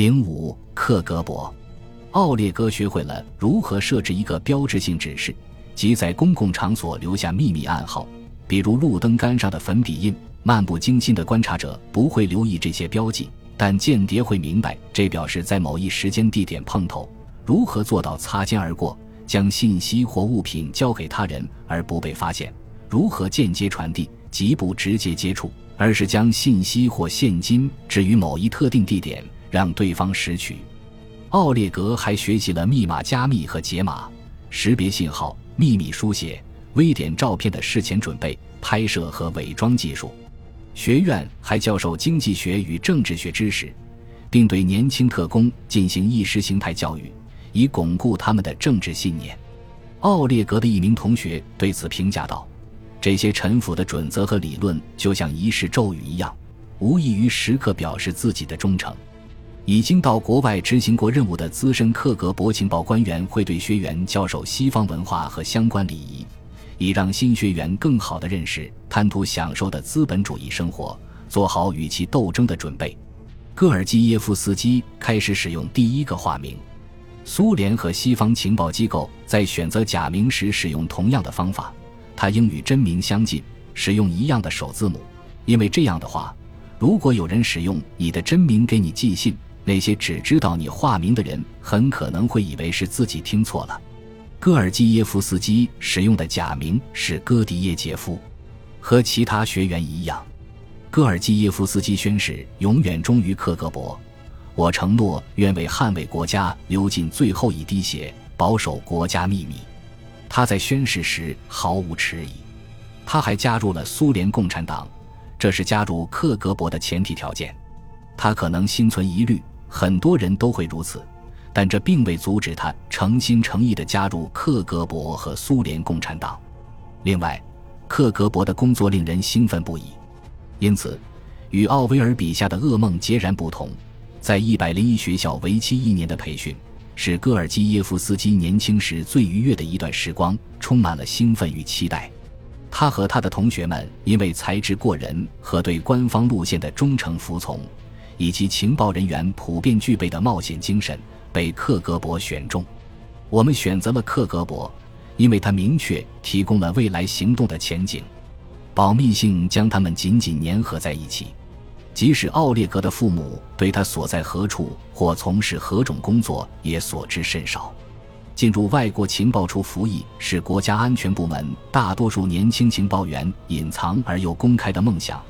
零五克格勃，奥列格学会了如何设置一个标志性指示，即在公共场所留下秘密暗号，比如路灯杆上的粉笔印。漫不经心的观察者不会留意这些标记，但间谍会明白，这表示在某一时间地点碰头。如何做到擦肩而过，将信息或物品交给他人而不被发现？如何间接传递，即不直接接触，而是将信息或现金置于某一特定地点，让对方拾取？奥列格还学习了密码加密和解码、识别信号、秘密书写、微点照片的事前准备、拍摄和伪装技术。学院还教授经济学与政治学知识，并对年轻特工进行意识形态教育，以巩固他们的政治信念。奥列格的一名同学对此评价道：“这些臣服的准则和理论就像仪式咒语一样，无异于时刻表示自己的忠诚。”已经到国外执行过任务的资深克格勃情报官员会对学员教授西方文化和相关礼仪。以让新学员更好地认识贪图享受的资本主义生活，做好与其斗争的准备。戈尔基耶夫斯基开始使用第一个化名。苏联和西方情报机构在选择假名时使用同样的方法，他应与真名相近，使用一样的首字母。因为这样的话，如果有人使用你的真名给你寄信，那些只知道你化名的人很可能会以为是自己听错了。戈尔基耶夫斯基使用的假名是戈迪耶杰夫，和其他学员一样，戈尔基耶夫斯基宣誓永远忠于克格勃。我承诺愿为捍卫国家流尽最后一滴血，保守国家秘密。他在宣誓时毫无迟疑。他还加入了苏联共产党，这是加入克格勃的前提条件。他可能心存疑虑，很多人都会如此。但这并未阻止他诚心诚意地加入克格勃和苏联共产党。另外，克格勃的工作令人兴奋不已，因此，与奥威尔笔下的噩梦截然不同。在一百零一学校为期一年的培训，是戈尔基耶夫斯基年轻时最愉悦的一段时光，充满了兴奋与期待。他和他的同学们因为才智过人和对官方路线的忠诚服从，以及情报人员普遍具备的冒险精神。被克格勃选中，我们选择了克格勃，因为他明确提供了未来行动的前景，保密性将他们紧紧粘合在一起。即使奥列格的父母对他所在何处或从事何种工作也所知甚少。进入外国情报处服役是国家安全部门大多数年轻情报员隐藏而又公开的梦想，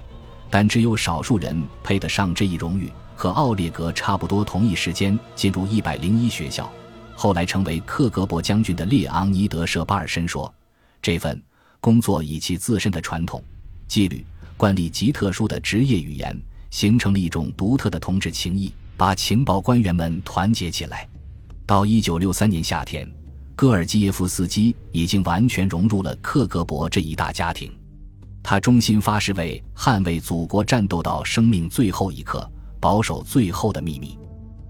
但只有少数人配得上这一荣誉。和奥列格差不多同一时间进入一百零一学校，后来成为克格勃将军的列昂尼德·舍巴尔申说：“这份工作以其自身的传统、纪律、惯例及特殊的职业语言，形成了一种独特的同志情谊，把情报官员们团结起来。”到一九六三年夏天，戈尔基耶夫斯基已经完全融入了克格勃这一大家庭，他衷心发誓为捍卫祖国战斗到生命最后一刻。保守最后的秘密。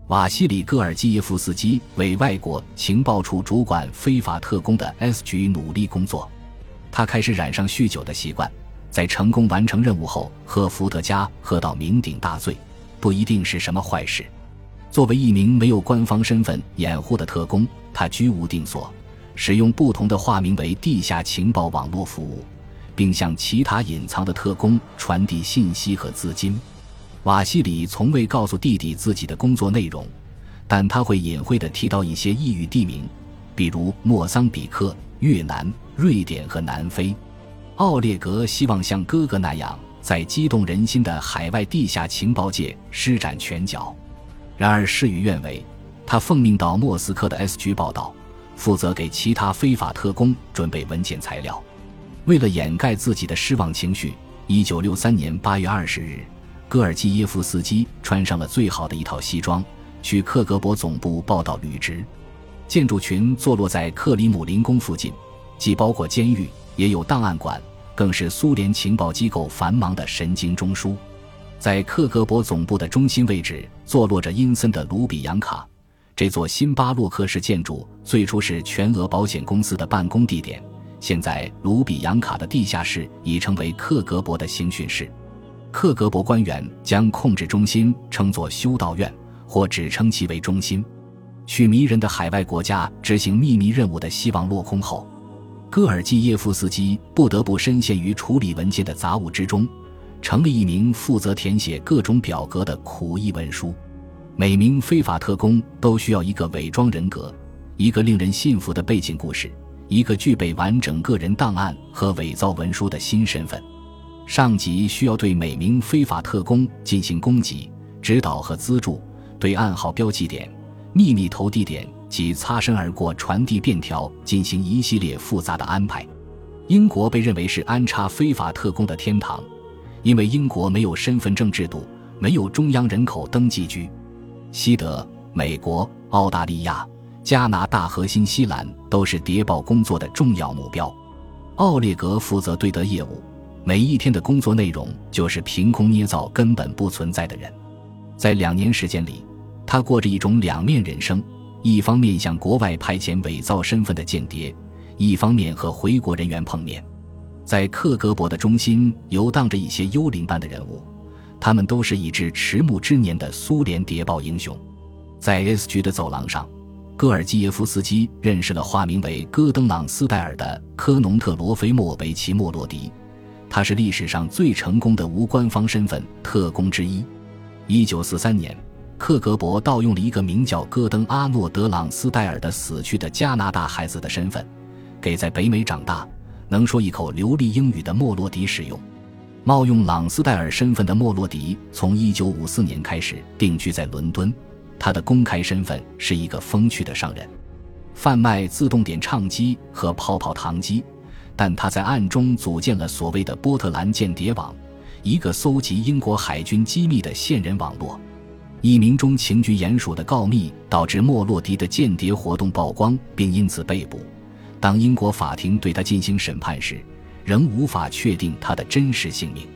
瓦西里·戈尔基耶夫斯基为外国情报处主管非法特工的 S 局努力工作。他开始染上酗酒的习惯，在成功完成任务后喝伏特加喝到酩酊大醉，不一定是什么坏事。作为一名没有官方身份掩护的特工，他居无定所，使用不同的化名为地下情报网络服务，并向其他隐藏的特工传递信息和资金。瓦西里从未告诉弟弟自己的工作内容，但他会隐晦地提到一些异域地名，比如莫桑比克、越南、瑞典和南非。奥列格希望像哥哥那样，在激动人心的海外地下情报界施展拳脚。然而事与愿违，他奉命到莫斯科的 S 局报道，负责给其他非法特工准备文件材料。为了掩盖自己的失望情绪，一九六三年八月二十日。戈尔基耶夫斯基穿上了最好的一套西装，去克格勃总部报道履职。建筑群坐落在克里姆林宫附近，既包括监狱，也有档案馆，更是苏联情报机构繁忙的神经中枢。在克格勃总部的中心位置，坐落着阴森的卢比扬卡。这座新巴洛克式建筑最初是全俄保险公司的办公地点，现在卢比扬卡的地下室已成为克格勃的刑讯室。克格勃官员将控制中心称作修道院或只称其为中心。去迷人的海外国家执行秘密任务的希望落空后，戈尔基耶夫斯基不得不深陷于处理文件的杂物之中，成了一名负责填写各种表格的苦役文书。每名非法特工都需要一个伪装人格，一个令人信服的背景故事，一个具备完整个人档案和伪造文书的新身份。上级需要对每名非法特工进行供给、指导和资助，对暗号标记点、秘密投递点及擦身而过传递便条进行一系列复杂的安排。英国被认为是安插非法特工的天堂，因为英国没有身份证制度，没有中央人口登记局。西德、美国、澳大利亚、加拿大和新西兰都是谍报工作的重要目标。奥列格负责对德业务，每一天的工作内容就是凭空捏造根本不存在的人。在两年时间里，他过着一种两面人生：一方面向国外派遣伪造身份的间谍，一方面和回国人员碰面。在克格勃的中心游荡着一些幽灵般的人物。他们都是已至迟暮之年的苏联谍报英雄，在 S 局的走廊上，戈尔基耶夫斯基认识了化名为戈登朗斯戴尔的科农特罗菲莫维奇莫洛迪，他是历史上最成功的无官方身份特工之一。一九四三年，克格勃盗用了一个名叫戈登阿诺德朗斯戴尔的死去的加拿大孩子的身份，给在北美长大、能说一口流利英语的莫洛迪使用。冒用朗斯戴尔身份的莫洛迪，从1954年开始定居在伦敦。他的公开身份是一个风趣的商人，贩卖自动点唱机和泡泡糖机。但他在暗中组建了所谓的波特兰间谍网，一个搜集英国海军机密的线人网络。一名中情局鼹鼠的告密导致莫洛迪的间谍活动曝光，并因此被捕。当英国法庭对他进行审判时，仍无法确定他的真实姓名。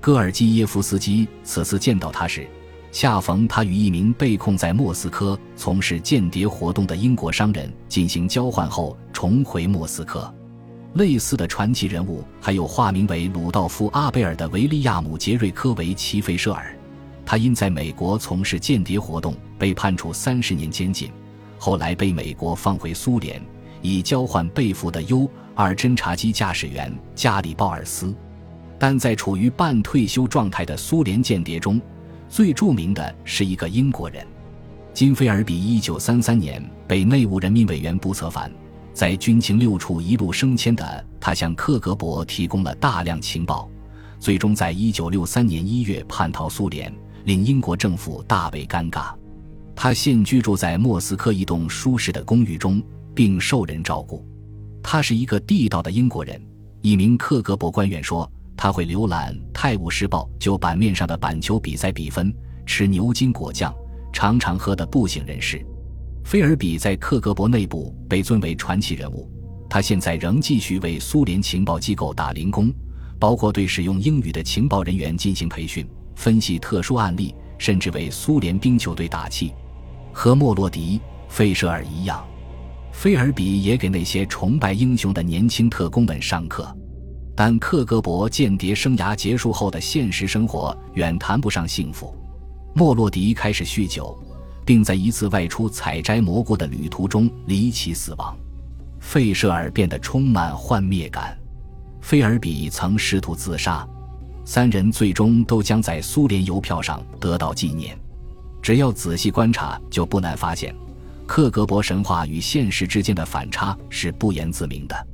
戈尔基耶夫斯基此次见到他时，恰逢他与一名被控在莫斯科从事间谍活动的英国商人进行交换后重回莫斯科。类似的传奇人物还有化名为鲁道夫·阿贝尔的维利亚姆·杰瑞科维奇·费舍尔，他因在美国从事间谍活动被判处三十年监禁，后来被美国放回苏联，以交换被俘的 U。二侦察机驾驶员加里鲍尔斯，但在处于半退休状态的苏联间谍中，最著名的是一个英国人金菲尔比。一九三三年被内务人民委员部策反，在军情六处一路升迁的他，向克格勃提供了大量情报，最终在一九六三年一月叛逃苏联，令英国政府大为尴尬。他现居住在莫斯科一栋舒适的公寓中，并受人照顾。他是一个地道的英国人。一名克格勃官员说，他会浏览《泰晤士报》就版面上的板球比赛比分，吃牛津果酱，常常喝得不省人事。菲尔比在克格勃内部被尊为传奇人物。他现在仍继续为苏联情报机构打零工，包括对使用英语的情报人员进行培训、分析特殊案例，甚至为苏联冰球队打气。和莫洛迪、费舍尔一样。菲尔比也给那些崇拜英雄的年轻特工们上课，但克格勃间谍生涯结束后的现实生活远谈不上幸福。莫洛迪开始酗酒，并在一次外出采摘蘑菇的旅途中离奇死亡。费舍尔变得充满幻灭感。菲尔比曾试图自杀，三人最终都将在苏联邮票上得到纪念。只要仔细观察，就不难发现。克格勃神话与现实之间的反差是不言自明的。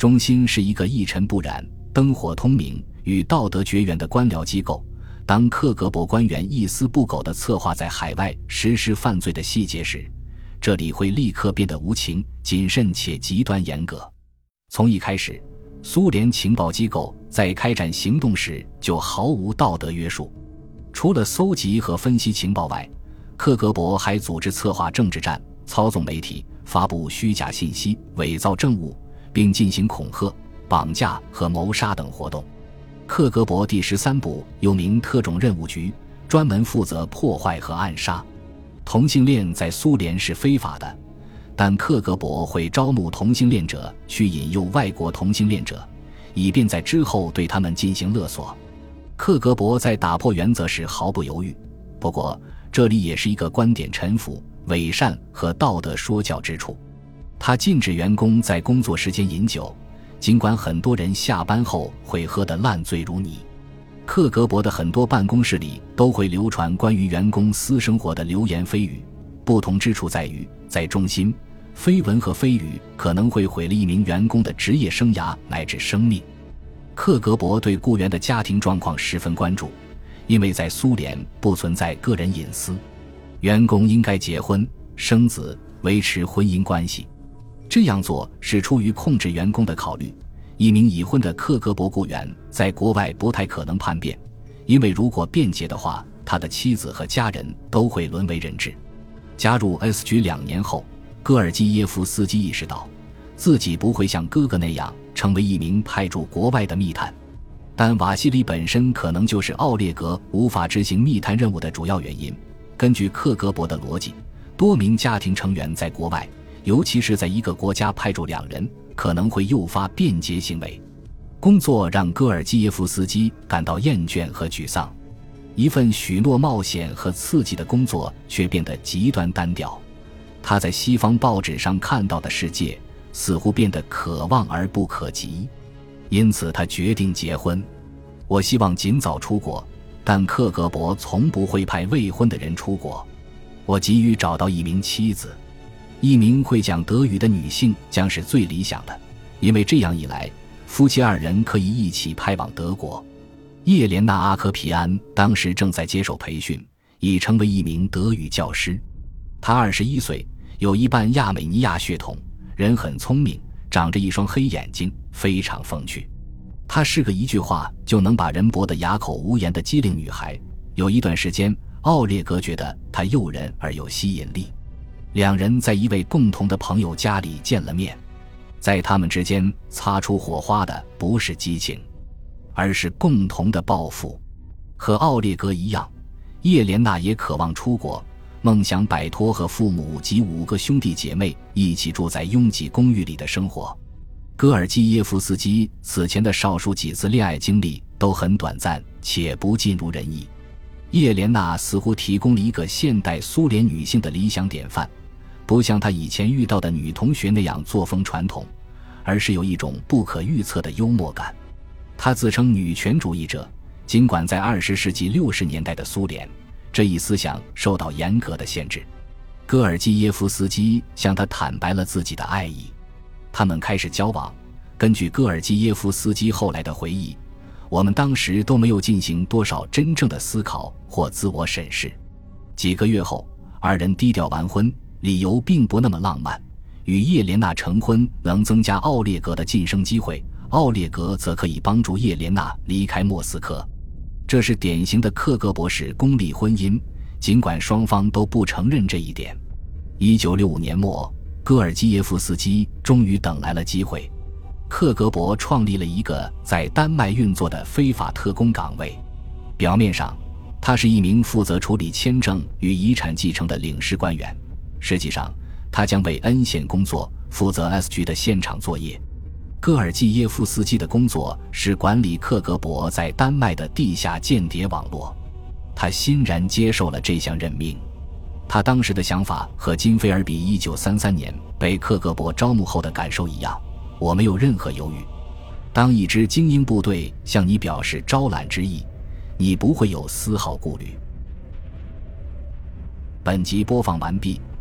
中心是一个一尘不染、灯火通明、与道德绝缘的官僚机构。当克格勃官员一丝不苟地策划在海外实施犯罪的细节时，这里会立刻变得无情、谨慎且极端严格。从一开始，苏联情报机构在开展行动时就毫无道德约束，除了搜集和分析情报外，克格勃还组织策划政治战。操纵媒体，发布虚假信息，伪造证物，并进行恐吓、绑架和谋杀等活动。克格勃第十三部又名特种任务局，专门负责破坏和暗杀。同性恋在苏联是非法的，但克格勃会招募同性恋者去引诱外国同性恋者，以便在之后对他们进行勒索。克格勃在打破原则时毫不犹豫。不过，这里也是一个观点陈腐、伪善和道德说教之处。他禁止员工在工作时间饮酒，尽管很多人下班后会喝得烂醉如泥。克格勃的很多办公室里都会流传关于员工私生活的流言蜚语，不同之处在于，在中心，绯闻和蜚语可能会毁了一名员工的职业生涯乃至生命。克格勃对雇员的家庭状况十分关注。因为在苏联不存在个人隐私，员工应该结婚生子，维持婚姻关系。这样做是出于控制员工的考虑。一名已婚的克格勃雇员在国外不太可能叛变，因为如果辩解的话，他的妻子和家人都会沦为人质。加入 S 局两年后，戈尔基耶夫斯基意识到，自己不会像哥哥那样成为一名派驻国外的密探。但瓦西里本身可能就是奥列格无法执行密探任务的主要原因。根据克格勃的逻辑，多名家庭成员在国外，尤其是在一个国家派驻两人，可能会诱发便捷行为。工作让戈尔基耶夫斯基感到厌倦和沮丧，一份许诺冒险和刺激的工作却变得极端单调。他在西方报纸上看到的世界似乎变得可望而不可及。因此，他决定结婚。我希望尽早出国，但克格勃从不会派未婚的人出国。我急于找到一名妻子，一名会讲德语的女性将是最理想的，因为这样一来，夫妻二人可以一起派往德国。叶莲娜·阿科皮安当时正在接受培训，已成为一名德语教师。她二十一岁，有一半亚美尼亚血统，人很聪明。长着一双黑眼睛，非常风趣。她是个一句话就能把人驳得哑口无言的机灵女孩。有一段时间，奥列格觉得她诱人而有吸引力。两人在一位共同的朋友家里见了面，在他们之间擦出火花的不是激情，而是共同的抱负。和奥列格一样，叶莲娜也渴望出国。梦想摆脱和父母及五个兄弟姐妹一起住在拥挤公寓里的生活。戈尔基耶夫斯基此前的少数几次恋爱经历都很短暂且不尽如人意。叶莲娜似乎提供了一个现代苏联女性的理想典范，不像她以前遇到的女同学那样作风传统，而是有一种不可预测的幽默感。她自称女权主义者，尽管在二十世纪六十年代的苏联。这一思想受到严格的限制。戈尔基耶夫斯基向他坦白了自己的爱意，他们开始交往。根据戈尔基耶夫斯基后来的回忆，我们当时都没有进行多少真正的思考或自我审视。几个月后，二人低调完婚，理由并不那么浪漫。与叶莲娜成婚能增加奥列格的晋升机会，奥列格则可以帮助叶莲娜离开莫斯科。这是典型的克格勃式功利婚姻，尽管双方都不承认这一点。一九六五年末，戈尔基耶夫斯基终于等来了机会。克格勃创立了一个在丹麦运作的非法特工岗位。表面上，他是一名负责处理签证与遗产继承的领事官员；实际上，他将为恩县工作，负责 S 局的现场作业。戈尔基耶夫斯基的工作是管理克格勃在丹麦的地下间谍网络，他欣然接受了这项任命。他当时的想法和金菲尔比1933年被克格勃招募后的感受一样：我没有任何犹豫。当一支精英部队向你表示招揽之意，你不会有丝毫顾虑。本集播放完毕，